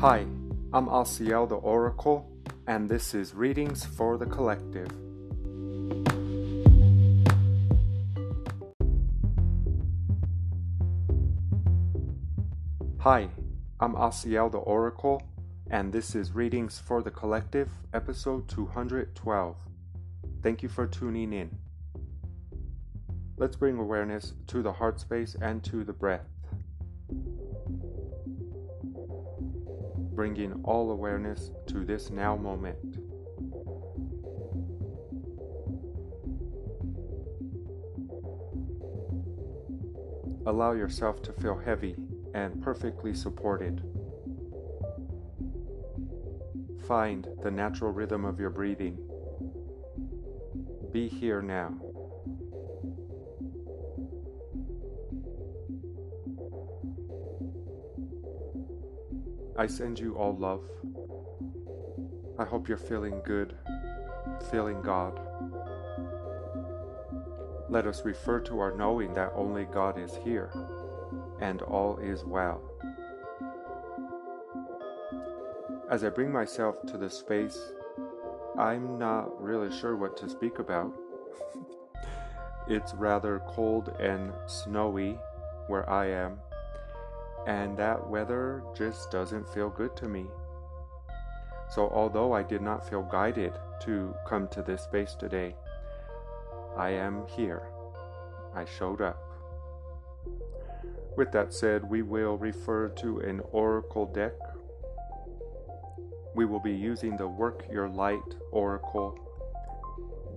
Hi, I'm Asiel the Oracle, and this is Readings for the Collective. Hi, I'm Asiel the Oracle, and this is Readings for the Collective, episode 212. Thank you for tuning in. Let's bring awareness to the heart space and to the breath. Bringing all awareness to this now moment. Allow yourself to feel heavy and perfectly supported. Find the natural rhythm of your breathing. Be here now. I send you all love. I hope you're feeling good, feeling God. Let us refer to our knowing that only God is here and all is well. As I bring myself to this space, I'm not really sure what to speak about. it's rather cold and snowy where I am, and that weather just doesn't feel good to me. So, although I did not feel guided to come to this space today, I am here. I showed up. With that said, we will refer to an oracle deck. We will be using the Work Your Light Oracle.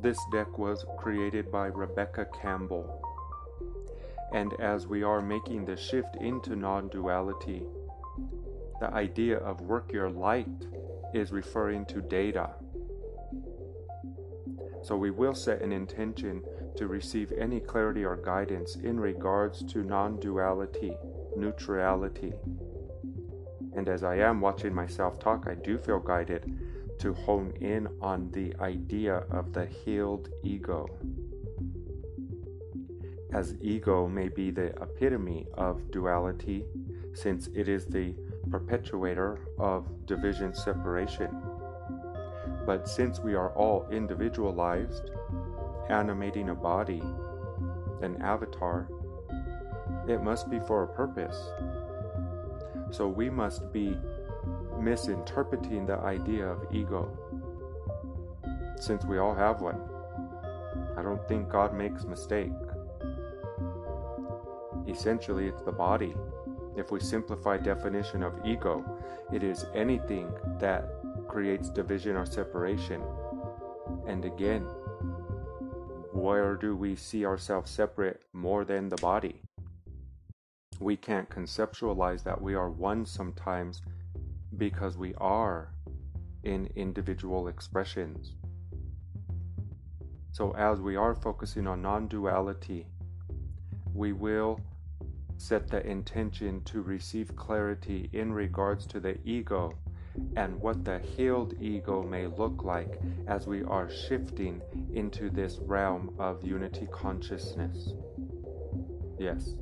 This deck was created by Rebecca Campbell. And as we are making the shift into non duality, the idea of work your light is referring to data. So we will set an intention to receive any clarity or guidance in regards to non duality, neutrality. And as I am watching myself talk, I do feel guided to hone in on the idea of the healed ego. As ego may be the epitome of duality, since it is the perpetuator of division separation. But since we are all individualized, animating a body, an avatar, it must be for a purpose. So we must be misinterpreting the idea of ego, since we all have one. I don't think God makes mistake. Essentially, it's the body. If we simplify definition of ego, it is anything that creates division or separation. And again, where do we see ourselves separate more than the body? We can't conceptualize that we are one sometimes because we are in individual expressions. So, as we are focusing on non duality, we will set the intention to receive clarity in regards to the ego and what the healed ego may look like as we are shifting into this realm of unity consciousness. Yes.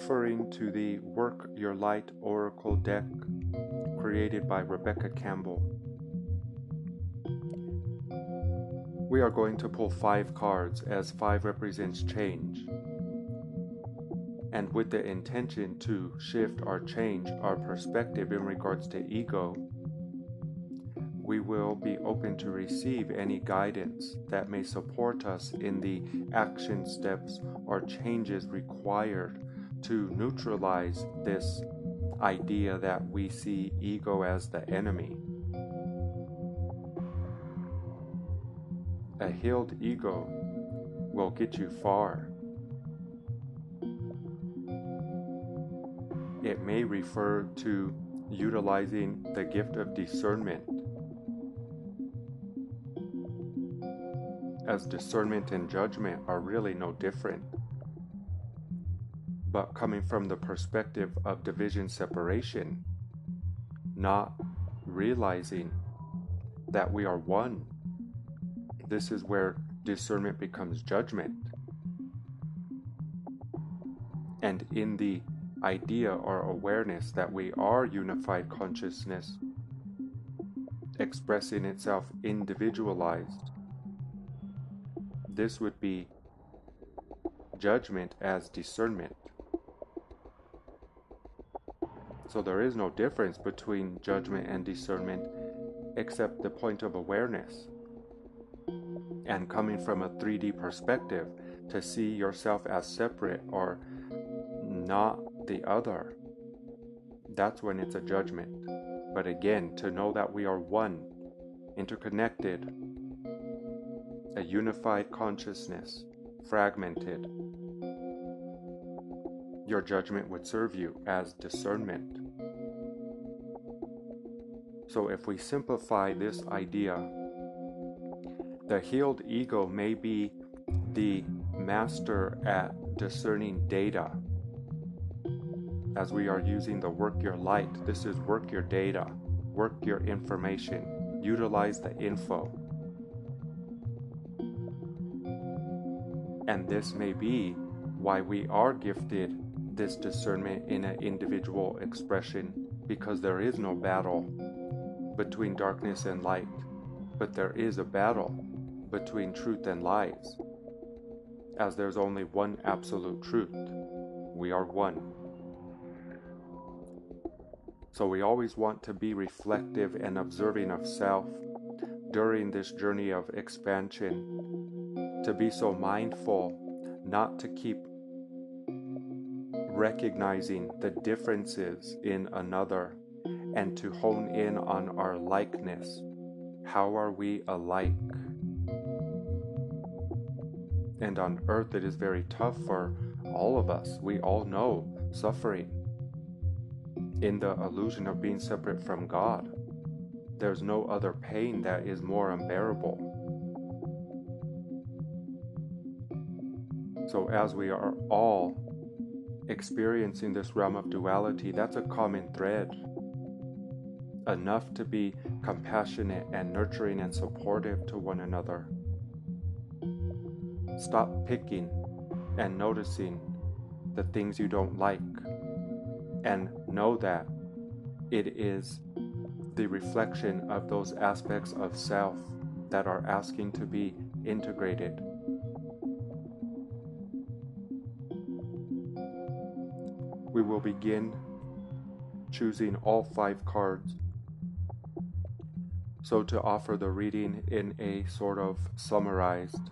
Referring to the Work Your Light Oracle deck created by Rebecca Campbell. We are going to pull five cards as five represents change. And with the intention to shift or change our perspective in regards to ego, we will be open to receive any guidance that may support us in the action steps or changes required to neutralize this idea that we see ego as the enemy. A healed ego will get you far. It may refer to utilizing the gift of discernment as discernment and judgment are really no different. But coming from the perspective of division separation, not realizing that we are one. This is where discernment becomes judgment. And in the idea or awareness that we are unified consciousness, expressing itself individualized, this would be judgment as discernment. So there is no difference between judgment and discernment except the point of awareness. And coming from a 3D perspective, to see yourself as separate or not the other, that's when it's a judgment. But again, to know that we are one, interconnected, a unified consciousness, fragmented, your judgment would serve you as discernment. So, if we simplify this idea, the healed ego may be the master at discerning data. As we are using the work your light, this is work your data, work your information, utilize the info. And this may be why we are gifted this discernment in an individual expression because there is no battle between darkness and light, but there is a battle between truth and lies. As there's only one absolute truth, we are one. So we always want to be reflective and observing of self during this journey of expansion, to be so mindful not to keep recognizing the differences in another and to hone in on our likeness. How are we alike? And on earth, it is very tough for all of us. We all know suffering. In the illusion of being separate from God, there's no other pain that is more unbearable. So, as we are all experiencing this realm of duality, that's a common thread enough to be compassionate and nurturing and supportive to one another. Stop picking and noticing the things you don't like, and know that it is the reflection of those aspects of self that are asking to be integrated. We will begin choosing all five cards so, to offer the reading in a sort of summarized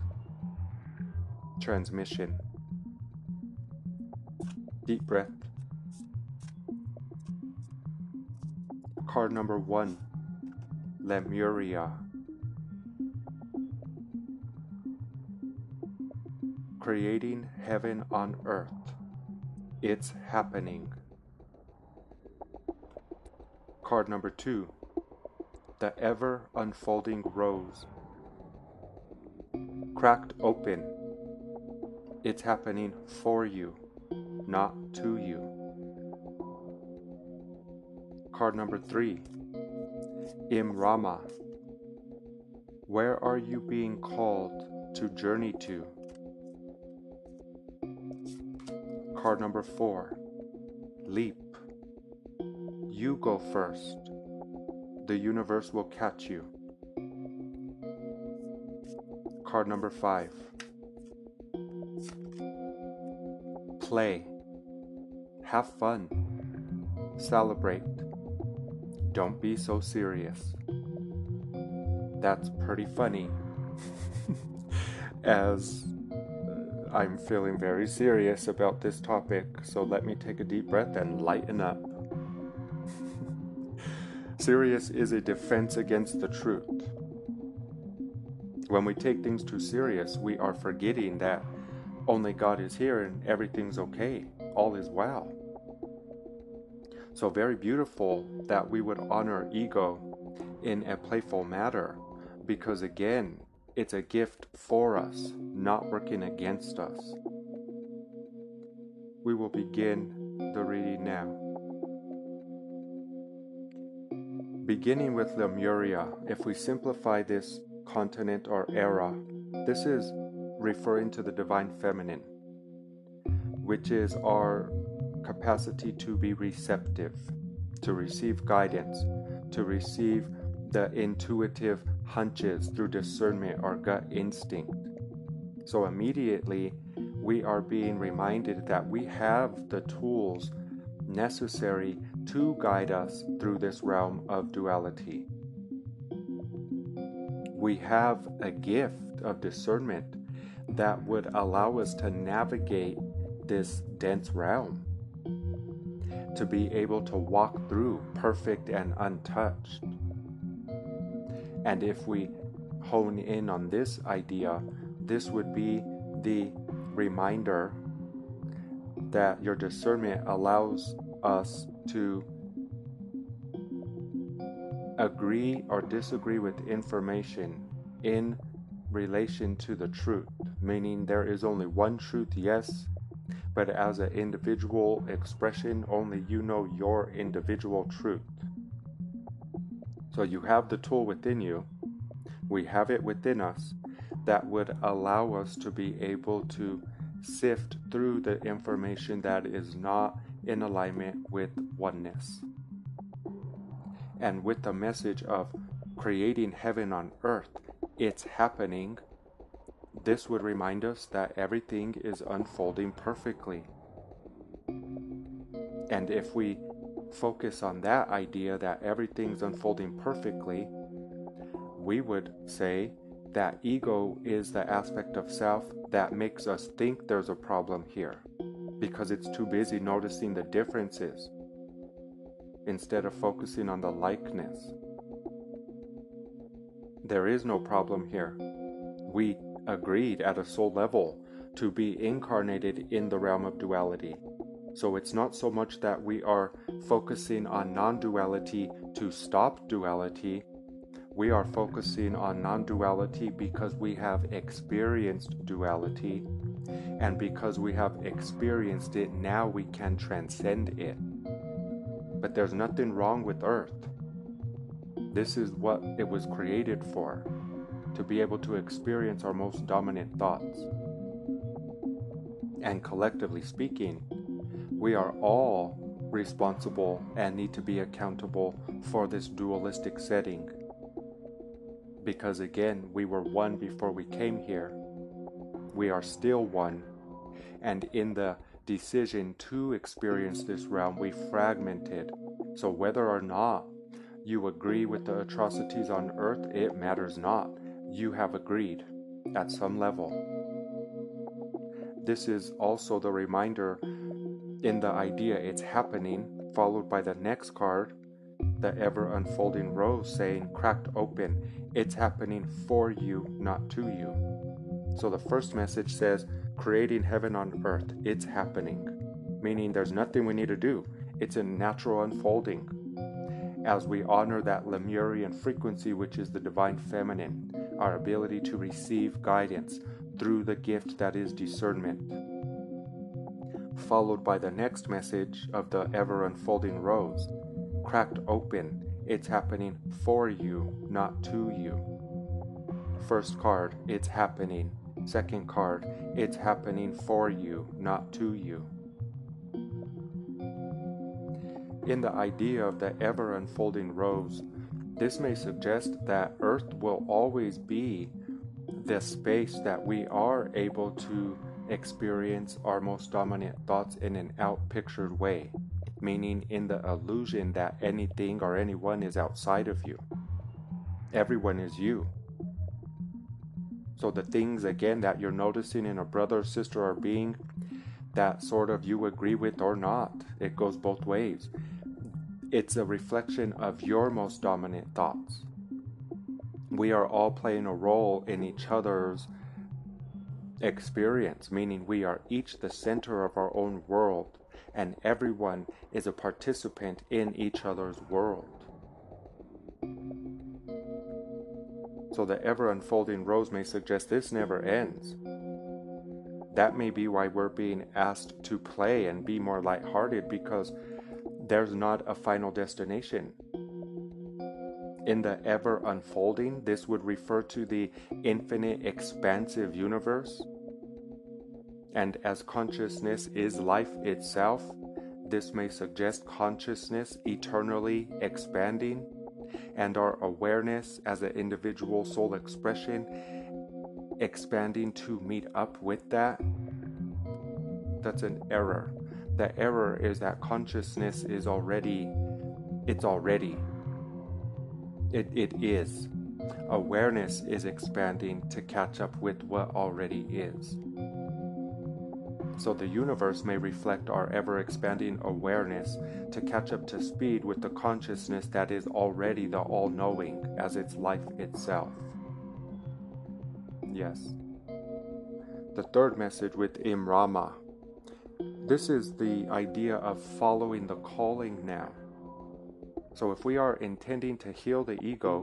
transmission. Deep breath. Card number one Lemuria. Creating heaven on earth. It's happening. Card number two the ever unfolding rose. Cracked open. It's happening for you, not to you. Card number three Immrama. Where are you being called to journey to? Card number four Leap. You go first the universe will catch you. Card number five. Play. Have fun. Celebrate. Don't be so serious. That's pretty funny. As uh, I'm feeling very serious about this topic, so let me take a deep breath and lighten up. Serious is a defense against the truth. When we take things too serious, we are forgetting that only God is here and everything's okay, all is well. So, very beautiful that we would honor ego in a playful manner because, again, it's a gift for us, not working against us. we will begin the reading now. Beginning with Lemuria, if we simplify this continent or era, this is referring to the divine feminine, which is our capacity to be receptive, to receive guidance, to receive the intuitive hunches through discernment or gut instinct. So immediately, we are being reminded that we have the tools necessary to guide us through this realm of duality. We have a gift of discernment that would allow us to navigate this dense realm, to be able to walk through perfect and untouched. And if we hone in on this idea, this would be the reminder that your discernment allows us to agree or disagree with information in relation to the truth, meaning there is only one truth, yes, but as an individual expression, only you know your individual truth. So you have the tool within you, we have it within us that would allow us to be able to sift through the information that is not in alignment with oneness. And with the message of creating heaven on earth, it's happening. This would remind us that everything is unfolding perfectly. And if we focus on that idea that everything's unfolding perfectly, we would say that ego is the aspect of self that makes us think there's a problem here because it's too busy noticing the differences instead of focusing on the likeness. There is no problem here. We agreed at a soul level to be incarnated in the realm of duality. So it's not so much that we are focusing on non duality to stop duality. We are focusing on non duality because we have experienced duality. And because we have experienced it, now we can transcend it. But there's nothing wrong with Earth. This is what it was created for to be able to experience our most dominant thoughts. And collectively speaking, we are all responsible and need to be accountable for this dualistic setting. Because again, we were one before we came here. We are still one. And in the decision to experience this realm, we fragmented. So whether or not you agree with the atrocities on earth, it matters not. You have agreed at some level. This is also the reminder in the idea it's happening, followed by the next card, the ever unfolding rose saying, cracked open, it's happening for you, not to you. So the first message says, creating heaven on earth, it's happening, meaning there's nothing we need to do, it's a natural unfolding. As we honor that Lemurian frequency, which is the divine feminine, our ability to receive guidance through the gift that is discernment followed by the next message of the ever unfolding rose. Cracked open, it's happening for you, not to you. First card, it's happening. Second card, it's happening for you, not to you. In the idea of the ever unfolding rose, this may suggest that Earth will always be the space that we are able to experience our most dominant thoughts in an outpictured way, meaning in the illusion that anything or anyone is outside of you. Everyone is you. So the things again that you're noticing in a brother or sister or being that sort of you agree with or not, it goes both ways. It's a reflection of your most dominant thoughts. We are all playing a role in each other's experience, meaning we are each the center of our own world, and everyone is a participant in each other's world. So the ever unfolding rose may suggest this never ends. That may be why we're being asked to play and be more lighthearted because there's not a final destination. In the ever unfolding, this would refer to the infinite expansive universe. And as consciousness is life itself, this may suggest consciousness eternally expanding and our awareness as an individual soul expression expanding to meet up with that. That's an error. The error is that consciousness is already, it's already. It, it is. Awareness is expanding to catch up with what already is so the universe may reflect our ever expanding awareness to catch up to speed with the consciousness that is already the all knowing as its life itself. Yes. The third message with Immrama. This is the idea of following the calling now. So, if we are intending to heal the ego,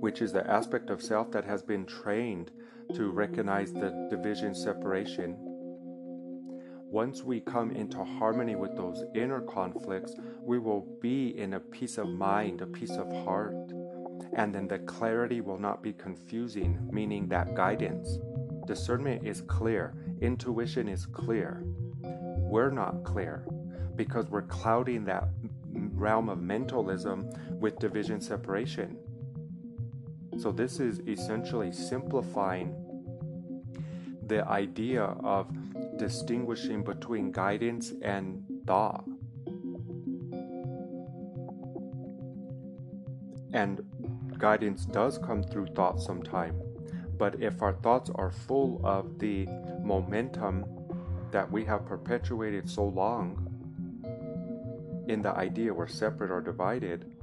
which is the aspect of self that has been trained to recognize the division separation, once we come into harmony with those inner conflicts, we will be in a peace of mind, a peace of heart. And then the clarity will not be confusing, meaning that guidance. Discernment is clear, intuition is clear. We're not clear because we're clouding that realm of mentalism with division separation. So, this is essentially simplifying the idea of distinguishing between guidance and thought. And guidance does come through thought sometime. But if our thoughts are full of the momentum that we have perpetuated so long in the idea we're separate or divided,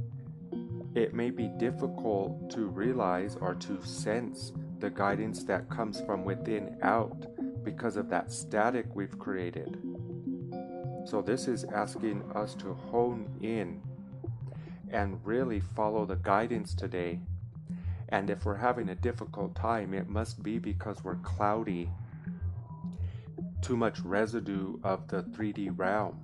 it may be difficult to realize or to sense the guidance that comes from within out because of that static we've created. So, this is asking us to hone in and really follow the guidance today. And if we're having a difficult time, it must be because we're cloudy, too much residue of the 3D realm.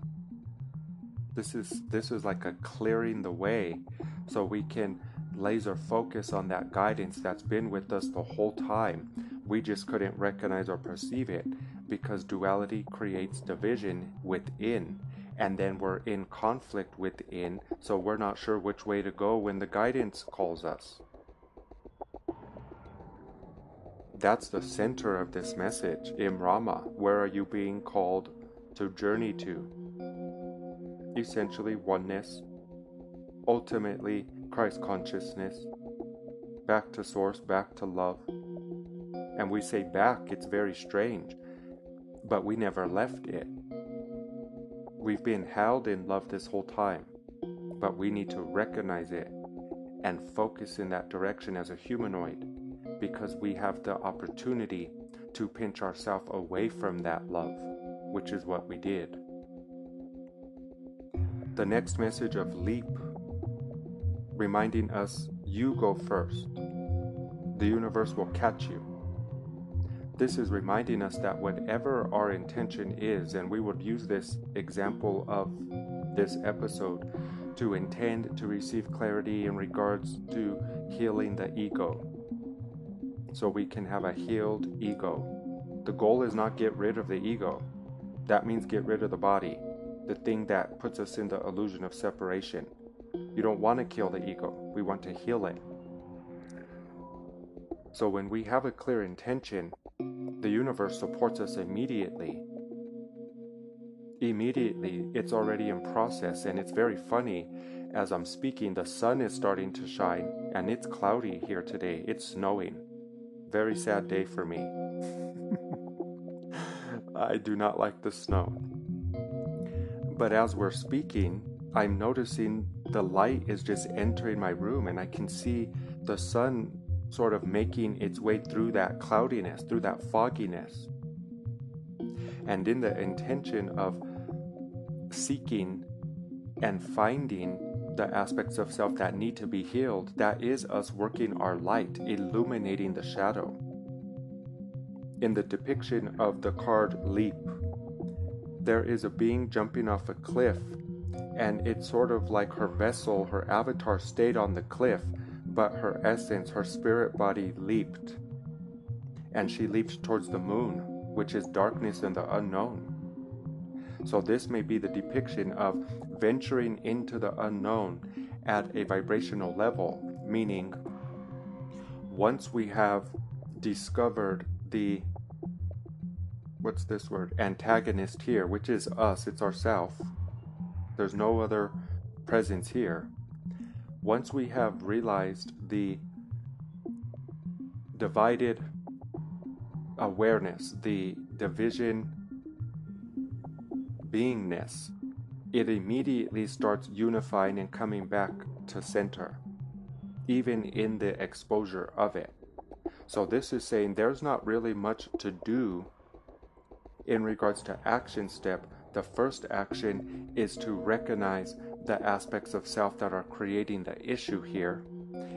This is this is like a clearing the way so we can laser focus on that guidance that's been with us the whole time we just couldn't recognize or perceive it because duality creates division within, and then we're in conflict within, so we're not sure which way to go when the guidance calls us. That's the center of this message. Immrama, where are you being called to journey to? Essentially, oneness, ultimately, Christ consciousness, back to source, back to love and we say back, it's very strange, but we never left it. We've been held in love this whole time, but we need to recognize it and focus in that direction as a humanoid because we have the opportunity to pinch ourselves away from that love, which is what we did. The next message of leap, reminding us you go first. The universe will catch you. This is reminding us that whatever our intention is, and we would use this example of this episode to intend to receive clarity in regards to healing the ego. So we can have a healed ego. The goal is not get rid of the ego. That means get rid of the body, the thing that puts us in the illusion of separation. You don't want to kill the ego. We want to heal it. So when we have a clear intention, the universe supports us immediately. Immediately, it's already in process, and it's very funny. As I'm speaking, the sun is starting to shine, and it's cloudy here today. It's snowing. Very sad day for me. I do not like the snow. But as we're speaking, I'm noticing the light is just entering my room, and I can see the sun sort of making its way through that cloudiness, through that fogginess. And in the intention of seeking and finding the aspects of self that need to be healed, that is us working our light, illuminating the shadow. in the depiction of the card Leap, there is a being jumping off a cliff, and it's sort of like her vessel, her avatar stayed on the cliff, but her essence, her spirit body leaped. And she leaped towards the moon, which is darkness and the unknown. So, this may be the depiction of venturing into the unknown at a vibrational level, meaning once we have discovered the what's this word antagonist here which is us it's ourself there's no other presence here once we have realized the divided awareness the division beingness it immediately starts unifying and coming back to center even in the exposure of it. So this is saying there's not really much to do in regards to action step, the first action is to recognize the aspects of self that are creating the issue here.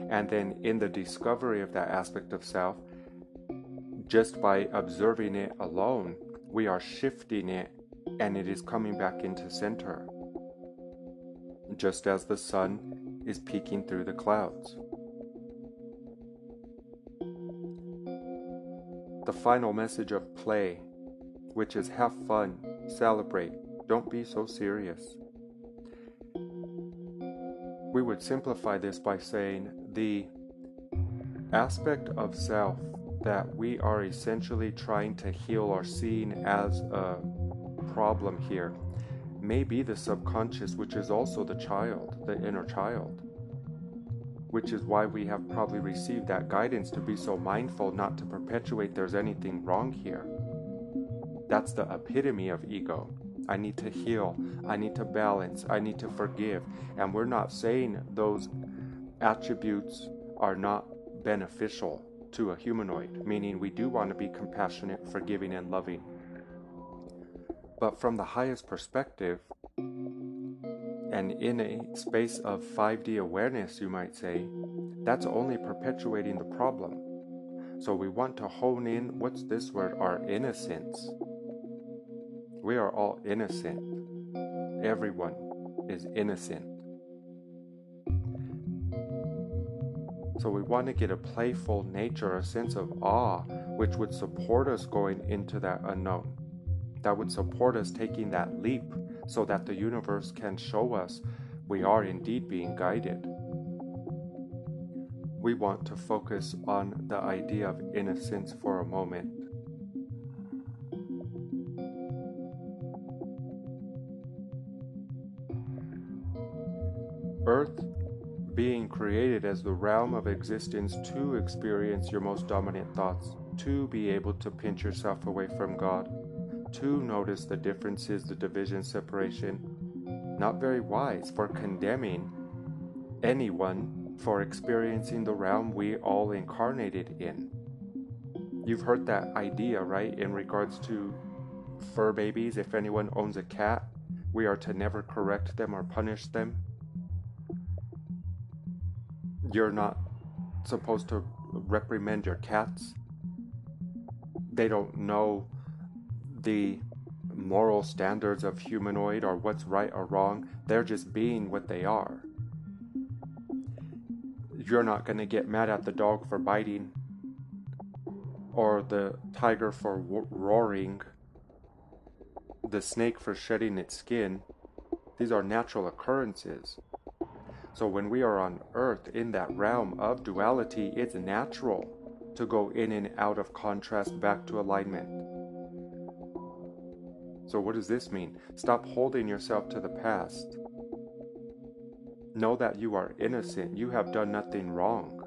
And then in the discovery of that aspect of self, just by observing it alone, we are shifting it and it is coming back into center. Just as the sun is peeking through the clouds. The final message of play which is have fun, celebrate, don't be so serious. We would simplify this by saying the aspect of self that we are essentially trying to heal or seeing as a problem here may be the subconscious, which is also the child, the inner child. Which is why we have probably received that guidance to be so mindful not to perpetuate there's anything wrong here. That's the epitome of ego. I need to heal. I need to balance. I need to forgive. And we're not saying those attributes are not beneficial to a humanoid, meaning we do want to be compassionate, forgiving, and loving. But from the highest perspective, and in a space of 5D awareness, you might say, that's only perpetuating the problem. So we want to hone in what's this word? Our innocence. We are all innocent. Everyone is innocent. So we want to get a playful nature, a sense of awe, which would support us going into that unknown. That would support us taking that leap so that the universe can show us we are indeed being guided. We want to focus on the idea of innocence for a moment. Earth being created as the realm of existence to experience your most dominant thoughts, to be able to pinch yourself away from God, to notice the differences, the division, separation. Not very wise for condemning anyone for experiencing the realm we all incarnated in. You've heard that idea, right, in regards to fur babies. If anyone owns a cat, we are to never correct them or punish them you're not supposed to reprimand your cats. They don't know the moral standards of humanoid or what's right or wrong. They're just being what they are. You're not going to get mad at the dog for biting or the tiger for roaring, the snake for shedding its skin. These are natural occurrences. So when we are on earth in that realm of duality, it's natural to go in and out of contrast back to alignment. So, what does this mean? Stop holding yourself to the past. Know that you are innocent, you have done nothing wrong.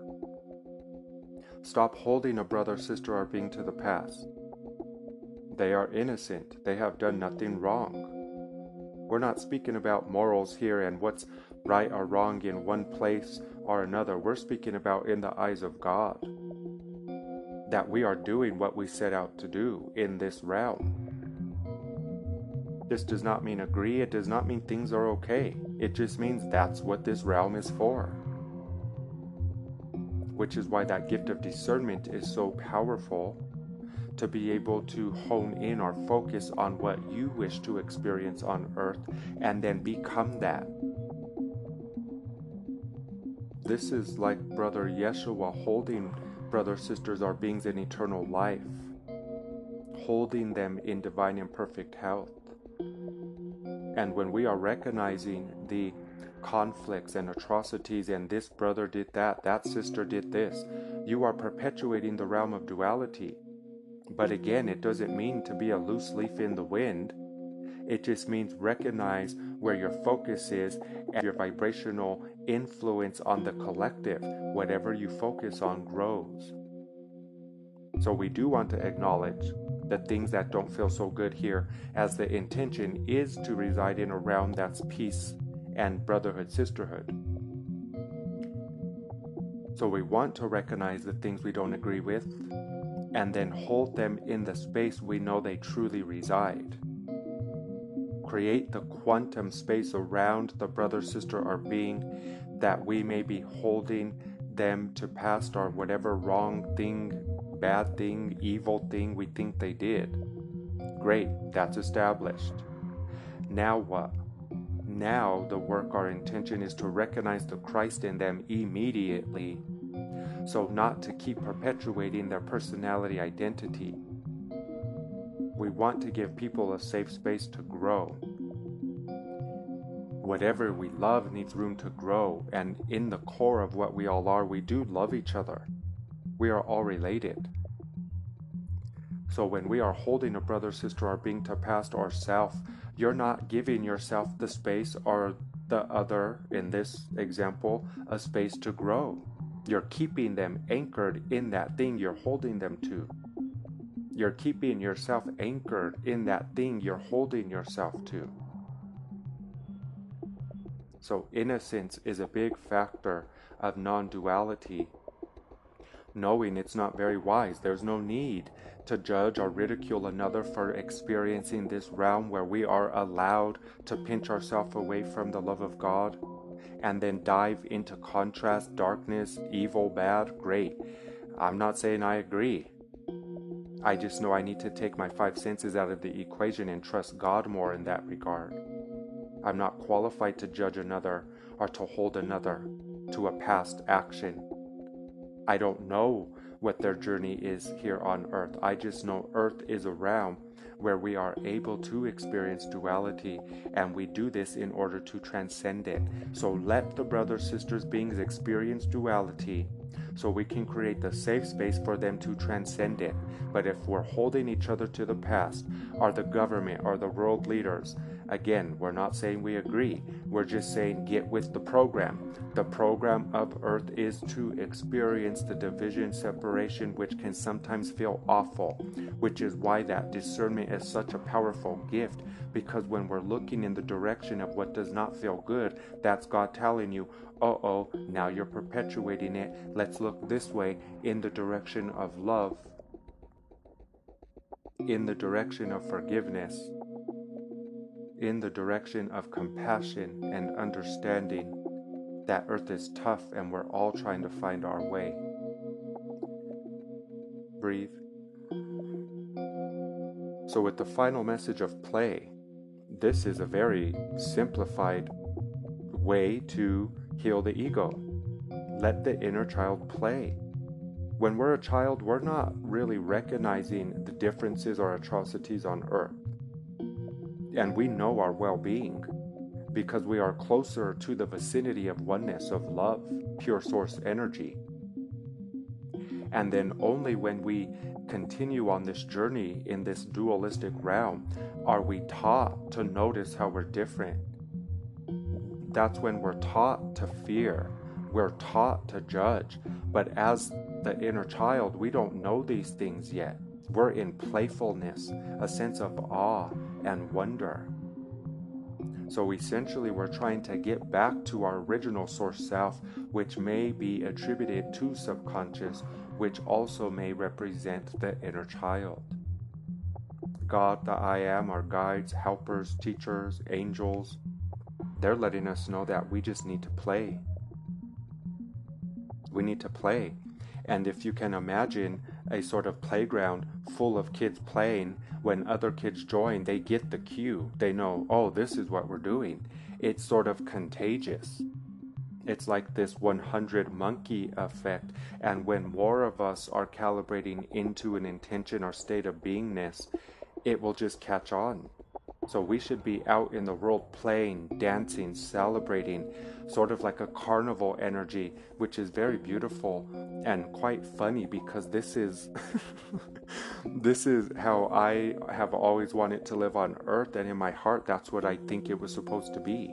Stop holding a brother, sister, or being to the past. They are innocent, they have done nothing wrong. We're not speaking about morals here and what's right or wrong in one place or another. We're speaking about in the eyes of God. That we are doing what we set out to do in this realm. This does not mean agree, it does not mean things are okay. It just means that's what this realm is for. Which is why that gift of discernment is so powerful to be able to hone in or focus on what you wish to experience on earth and then become that. This is like Brother Yeshua holding brothers, sisters, our beings in eternal life, holding them in divine and perfect health. And when we are recognizing the conflicts and atrocities, and this brother did that, that sister did this, you are perpetuating the realm of duality. But again, it doesn't mean to be a loose leaf in the wind. It just means recognize where your focus is and your vibrational influence on the collective. Whatever you focus on grows. So, we do want to acknowledge the things that don't feel so good here, as the intention is to reside in a realm that's peace and brotherhood, sisterhood. So, we want to recognize the things we don't agree with and then hold them in the space we know they truly reside. Create the quantum space around the brother, sister, or being that we may be holding them to past or whatever wrong thing, bad thing, evil thing we think they did. Great, that's established. Now what? Now, the work, our intention is to recognize the Christ in them immediately so not to keep perpetuating their personality identity. We want to give people a safe space to grow. Whatever we love needs room to grow, and in the core of what we all are, we do love each other. We are all related. So when we are holding a brother, sister, or being to past or self, you're not giving yourself the space or the other, in this example, a space to grow. You're keeping them anchored in that thing you're holding them to. You're keeping yourself anchored in that thing you're holding yourself to. So, innocence is a big factor of non duality. Knowing it's not very wise, there's no need to judge or ridicule another for experiencing this realm where we are allowed to pinch ourselves away from the love of God and then dive into contrast, darkness, evil, bad, great. I'm not saying I agree. I just know I need to take my five senses out of the equation and trust God more in that regard. I'm not qualified to judge another or to hold another to a past action. I don't know what their journey is here on earth. I just know earth is a realm where we are able to experience duality, and we do this in order to transcend it. So let the brothers, sisters, beings experience duality so we can create the safe space for them to transcend it. But if we're holding each other to the past, or the government, or the world leaders, again, we're not saying we agree. We're just saying get with the program. The program of Earth is to experience the division, separation, which can sometimes feel awful, which is why that discernment is such a powerful gift. Because when we're looking in the direction of what does not feel good, that's God telling you, uh oh, now you're perpetuating it. Let's look this way in the direction of love, in the direction of forgiveness, in the direction of compassion and understanding. That earth is tough and we're all trying to find our way. Breathe. So, with the final message of play, this is a very simplified way to heal the ego. Let the inner child play. When we're a child, we're not really recognizing the differences or atrocities on earth. And we know our well being because we are closer to the vicinity of oneness, of love, pure source energy. And then only when we continue on this journey in this dualistic realm are we taught to notice how we're different that's when we're taught to fear. We're taught to judge. But as the inner child, we don't know these things yet. We're in playfulness, a sense of awe and wonder. So essentially, we're trying to get back to our original source self, which may be attributed to subconscious, which also may represent the inner child. God, the I am, our guides, helpers, teachers, angels, they're letting us know that we just need to play. We need to play. And if you can imagine a sort of playground full of kids playing, when other kids join, they get the cue. They know, oh, this is what we're doing. It's sort of contagious. It's like this 100 monkey effect. And when more of us are calibrating into an intention or state of beingness, it will just catch on. So we should be out in the world playing, dancing, celebrating, sort of like a carnival energy, which is very beautiful and quite funny because this is this is how I have always wanted to live on earth and in my heart that's what I think it was supposed to be.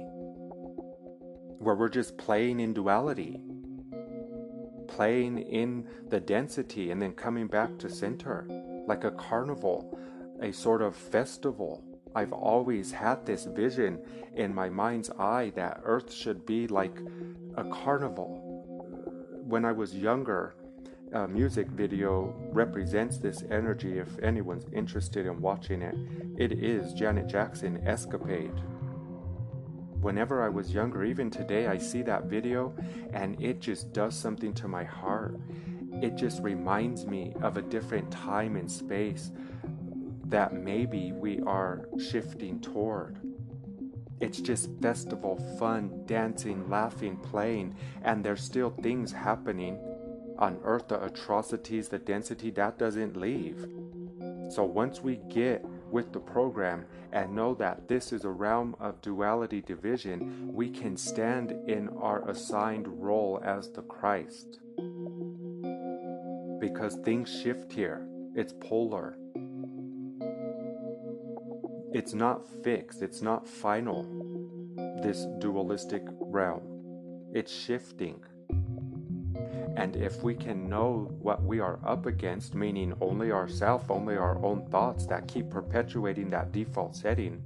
Where we're just playing in duality. Playing in the density and then coming back to center like a carnival, a sort of festival I've always had this vision in my mind's eye that Earth should be like a carnival. When I was younger, a music video represents this energy if anyone's interested in watching it. It is Janet Jackson Escapade. Whenever I was younger, even today, I see that video and it just does something to my heart. It just reminds me of a different time and space that maybe we are shifting toward. It's just festival, fun, dancing, laughing, playing, and there's still things happening on earth, the atrocities, the density, that doesn't leave. So once we get with the program and know that this is a realm of duality division, we can stand in our assigned role as the Christ. Because things shift here, it's polar. It's not fixed, it's not final, this dualistic realm. It's shifting. And if we can know what we are up against, meaning only ourself, only our own thoughts that keep perpetuating that default setting,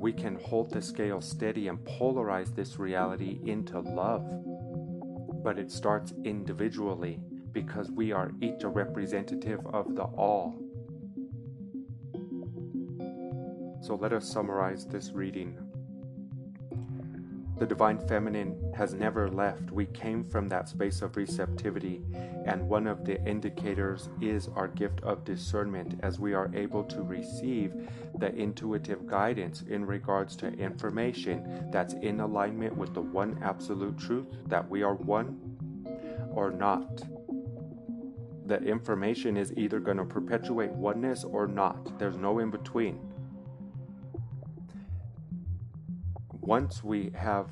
we can hold the scale steady and polarize this reality into love. But it starts individually because we are each a representative of the all. So let us summarize this reading. The Divine Feminine has never left. We came from that space of receptivity, and one of the indicators is our gift of discernment as we are able to receive the intuitive guidance in regards to information that's in alignment with the one absolute truth that we are one or not. The information is either going to perpetuate oneness or not, there's no in between. Once we have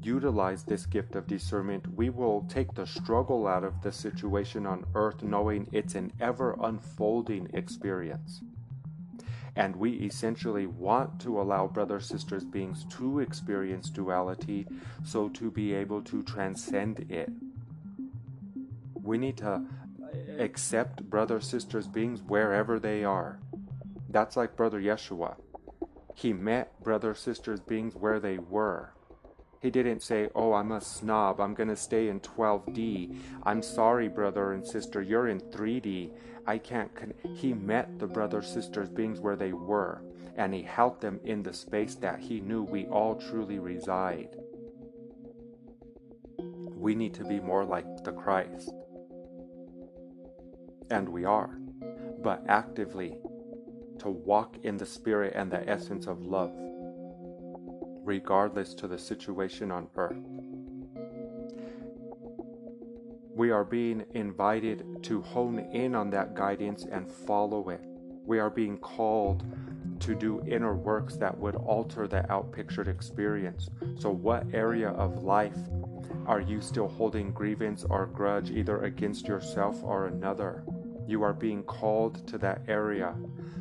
utilized this gift of discernment, we will take the struggle out of the situation on earth, knowing it's an ever unfolding experience. And we essentially want to allow brother sisters beings to experience duality so to be able to transcend it. We need to accept brother sisters beings wherever they are. That's like brother Yeshua. He met brother sisters beings where they were. He didn't say, Oh, I'm a snob. I'm going to stay in 12D. I'm sorry, brother and sister. You're in 3D. I can't. Con-. He met the brother sisters beings where they were, and he helped them in the space that he knew we all truly reside. We need to be more like the Christ. And we are, but actively to walk in the spirit and the essence of love, regardless to the situation on earth. We are being invited to hone in on that guidance and follow it. We are being called to do inner works that would alter the outpictured experience. So, what area of life are you still holding grievance or grudge either against yourself or another? You are being called to that area.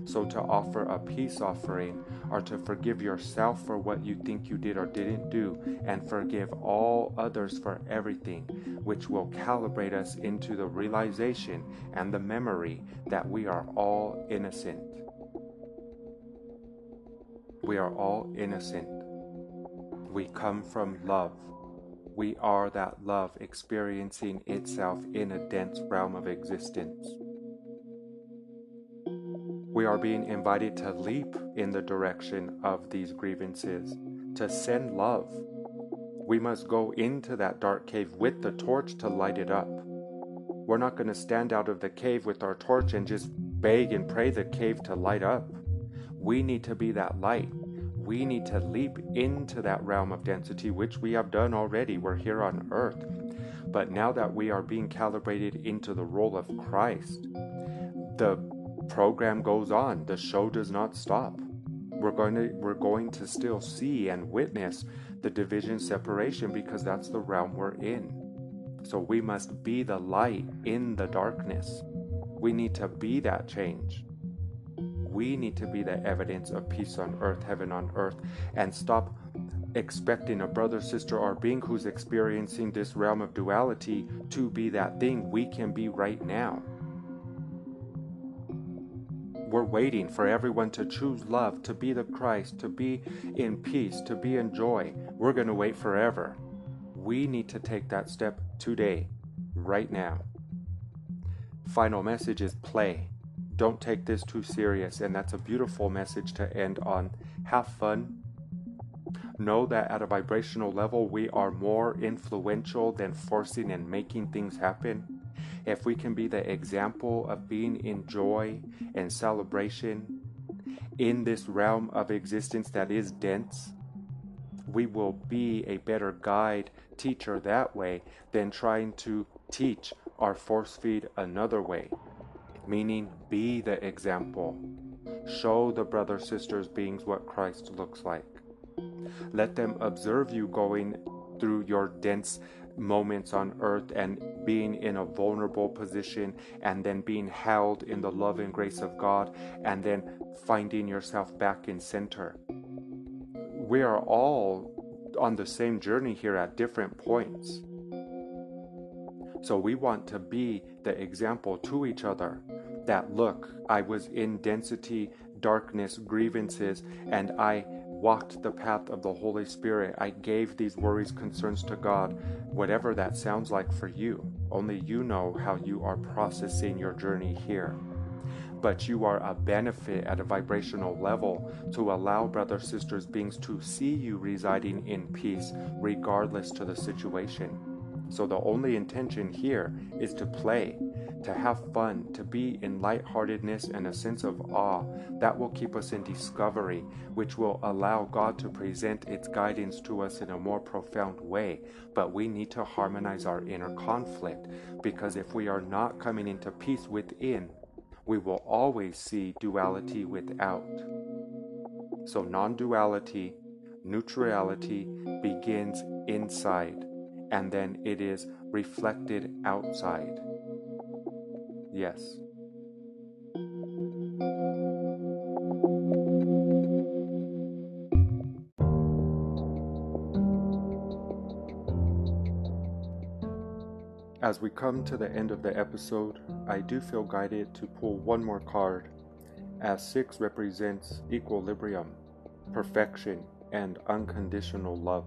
So, to offer a peace offering or to forgive yourself for what you think you did or didn't do, and forgive all others for everything, which will calibrate us into the realization and the memory that we are all innocent. We are all innocent. We come from love. We are that love experiencing itself in a dense realm of existence. We are being invited to leap in the direction of these grievances, to send love. We must go into that dark cave with the torch to light it up. We're not going to stand out of the cave with our torch and just beg and pray the cave to light up. We need to be that light. We need to leap into that realm of density, which we have done already. We're here on earth. But now that we are being calibrated into the role of Christ, the program goes on. The show does not stop. We're going to we're going to still see and witness the division separation because that's the realm we're in. So we must be the light in the darkness. We need to be that change. We need to be the evidence of peace on earth, heaven on earth, and stop expecting a brother, sister, or being who's experiencing this realm of duality to be that thing we can be right now. We're waiting for everyone to choose love, to be the Christ, to be in peace, to be in joy. We're going to wait forever. We need to take that step today, right now. Final message is play. Don't take this too serious, and that's a beautiful message to end on. Have fun. Know that at a vibrational level, we are more influential than forcing and making things happen if we can be the example of being in joy and celebration in this realm of existence that is dense, we will be a better guide, teacher that way than trying to teach or force feed another way. Meaning, be the example. Show the brother sisters beings what Christ looks like. Let them observe you going through your dense moments on earth and being in a vulnerable position and then being held in the love and grace of God and then finding yourself back in center. We are all on the same journey here at different points. So we want to be the example to each other that look, I was in density, darkness, grievances, and I walked the path of the Holy Spirit. I gave these worries, concerns to God, whatever that sounds like for you. Only you know how you are processing your journey here. But you are a benefit at a vibrational level to allow brothers, sisters, beings to see you residing in peace regardless to the situation. So the only intention here is to play, to have fun, to be in lightheartedness and a sense of awe that will keep us in discovery, which will allow God to present its guidance to us in a more profound way. But we need to harmonize our inner conflict because if we are not coming into peace within, we will always see duality without. So non duality, neutrality begins inside and then it is reflected outside. Yes. As we come to the end of the episode, I do feel guided to pull one more card, as six represents equilibrium, perfection, and unconditional love.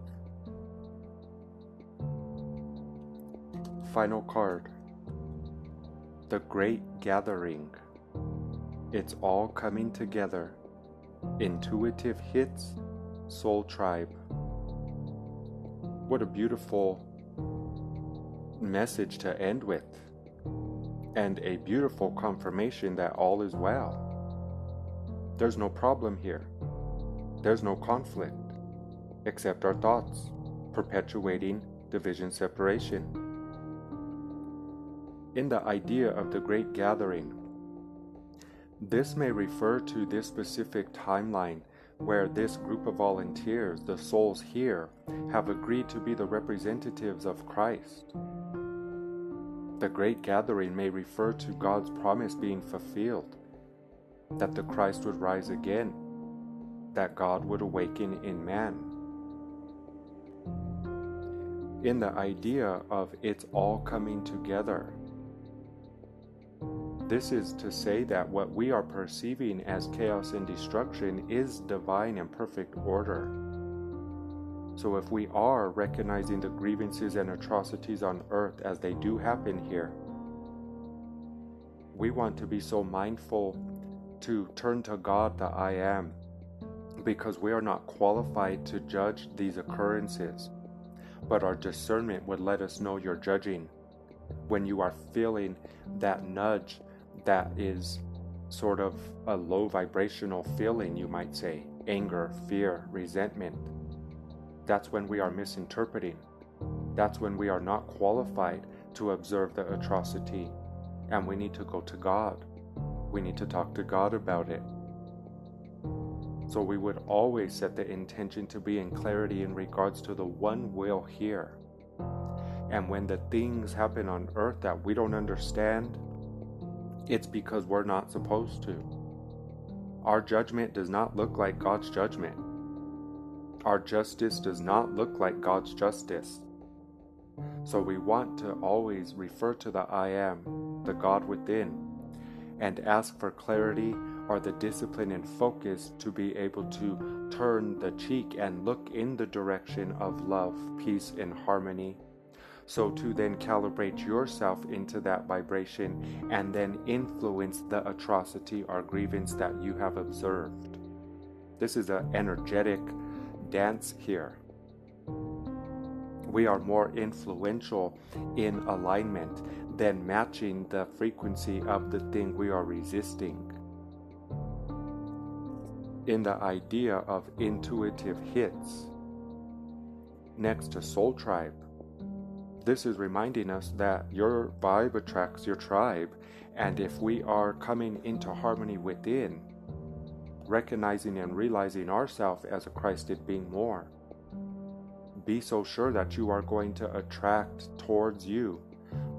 Final card The Great Gathering. It's all coming together. Intuitive hits, Soul Tribe. What a beautiful message to end with, and a beautiful confirmation that all is well. There's no problem here, there's no conflict, except our thoughts perpetuating division separation in the idea of the Great Gathering. This may refer to this specific timeline where this group of volunteers, the souls here, have agreed to be the representatives of Christ. The Great Gathering may refer to God's promise being fulfilled that the Christ would rise again, that God would awaken in man. In the idea of it's all coming together, this is to say that what we are perceiving as chaos and destruction is divine and perfect order. So, if we are recognizing the grievances and atrocities on earth as they do happen here, we want to be so mindful to turn to God, the I am, because we are not qualified to judge these occurrences, but our discernment would let us know you're judging when you are feeling that nudge that is sort of a low vibrational feeling, you might say anger, fear, resentment. That's when we are misinterpreting. That's when we are not qualified to observe the atrocity. And we need to go to God. We need to talk to God about it. So we would always set the intention to be in clarity in regards to the one will here. And when the things happen on earth that we don't understand, it's because we're not supposed to. Our judgment does not look like God's judgment. Our justice does not look like God's justice. So we want to always refer to the I am, the God within, and ask for clarity or the discipline and focus to be able to turn the cheek and look in the direction of love, peace, and harmony. So to then calibrate yourself into that vibration and then influence the atrocity or grievance that you have observed. This is an energetic dance here. We are more influential in alignment than matching the frequency of the thing we are resisting in the idea of intuitive hits. Next to Soul Tribe, this is reminding us that your vibe attracts your tribe, and if we are coming into harmony within, recognizing and realizing ourselves as a Christed being more, be so sure that you are going to attract towards you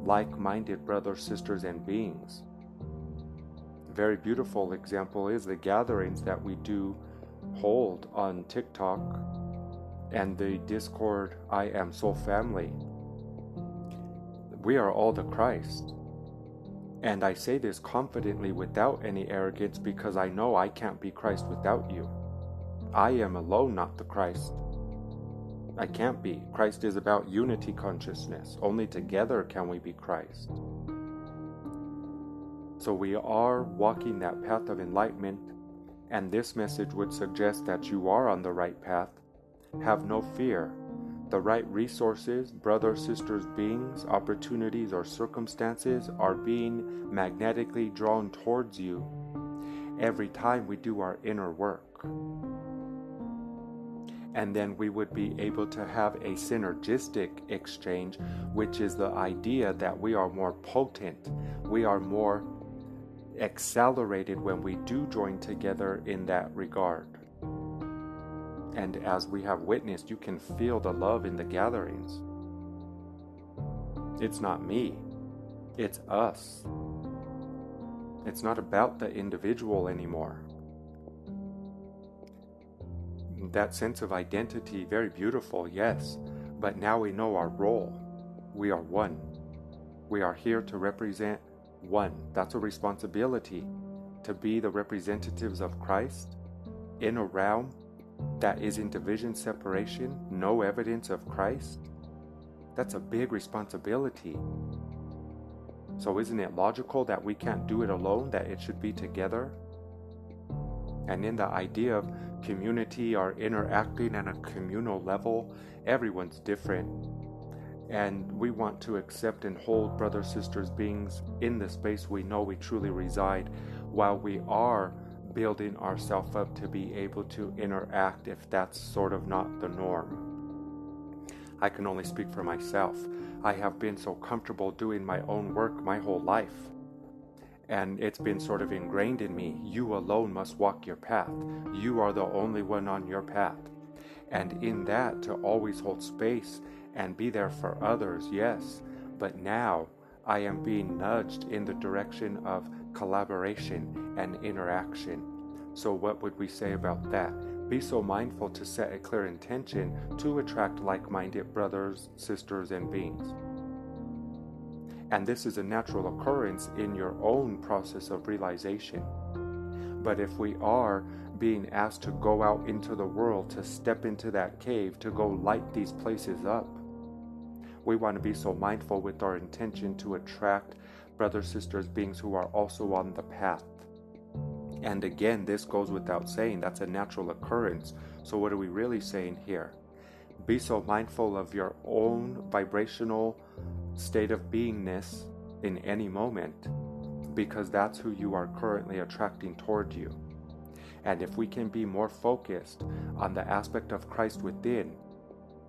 like minded brothers, sisters, and beings very beautiful example is the gatherings that we do hold on TikTok and the Discord I Am Soul family. We are all the Christ. And I say this confidently without any arrogance because I know I can't be Christ without you. I am alone, not the Christ. I can't be. Christ is about unity consciousness. Only together can we be Christ. So we are walking that path of enlightenment, and this message would suggest that you are on the right path. Have no fear. The right resources, brothers, sisters, beings, opportunities, or circumstances are being magnetically drawn towards you every time we do our inner work. And then we would be able to have a synergistic exchange, which is the idea that we are more potent, we are more accelerated when we do join together in that regard. And as we have witnessed, you can feel the love in the gatherings. It's not me, it's us. It's not about the individual anymore. That sense of identity, very beautiful, yes, but now we know our role. We are one. We are here to represent one, that's a responsibility to be the representatives of Christ in a realm that is in division separation, no evidence of Christ. That's a big responsibility. So, isn't it logical that we can't do it alone, that it should be together? And in the idea of community or interacting at a communal level, everyone's different and we want to accept and hold brothers, sisters, beings in the space we know we truly reside while we are building ourselves up to be able to interact if that's sort of not the norm. I can only speak for myself. I have been so comfortable doing my own work my whole life. And it's been sort of ingrained in me. You alone must walk your path. You are the only one on your path. And in that, to always hold space and be there for others, yes, but now I am being nudged in the direction of collaboration and interaction. So, what would we say about that? Be so mindful to set a clear intention to attract like minded brothers, sisters, and beings. And this is a natural occurrence in your own process of realization. But if we are being asked to go out into the world, to step into that cave, to go light these places up, we want to be so mindful with our intention to attract brothers, sisters, beings who are also on the path. And again, this goes without saying, that's a natural occurrence. So, what are we really saying here? Be so mindful of your own vibrational state of beingness in any moment because that's who you are currently attracting toward you. And if we can be more focused on the aspect of Christ within,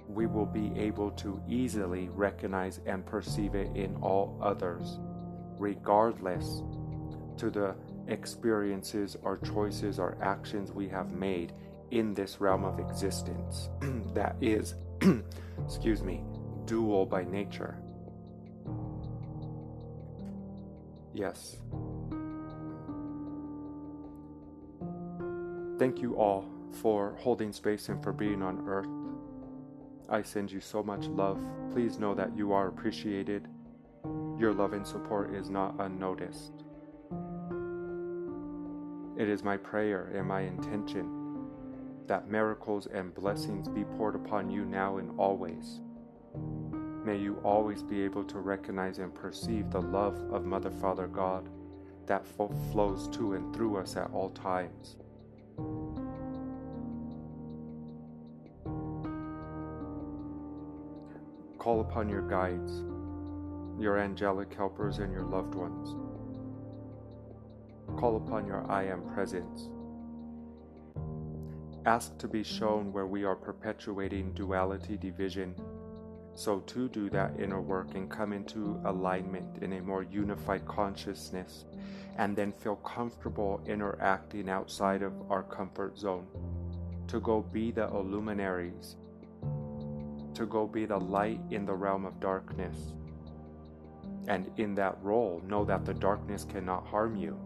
we will be able to easily recognize and perceive it in all others, regardless to the experiences or choices or actions we have made in this realm of existence that is, excuse me, dual by nature. Yes. Thank you all for holding space and for being on earth. I send you so much love. Please know that you are appreciated. Your love and support is not unnoticed. It is my prayer and my intention that miracles and blessings be poured upon you now and always. May you always be able to recognize and perceive the love of Mother, Father, God that flows to and through us at all times. Call upon your guides, your angelic helpers, and your loved ones. Call upon your I am presence. Ask to be shown where we are perpetuating duality, division, so to do that inner work and come into alignment in a more unified consciousness, and then feel comfortable interacting outside of our comfort zone, to go be the illuminaries to go be the light in the realm of darkness. And in that role, know that the darkness cannot harm you.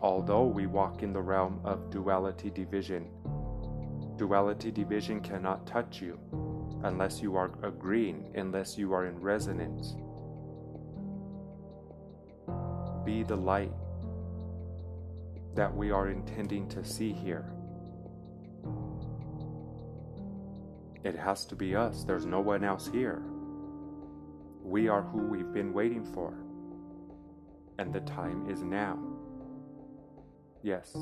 Although we walk in the realm of duality division, duality division cannot touch you unless you are agreeing, unless you are in resonance. Be the light that we are intending to see here. It has to be us. There's no one else here. We are who we've been waiting for. And the time is now. Yes,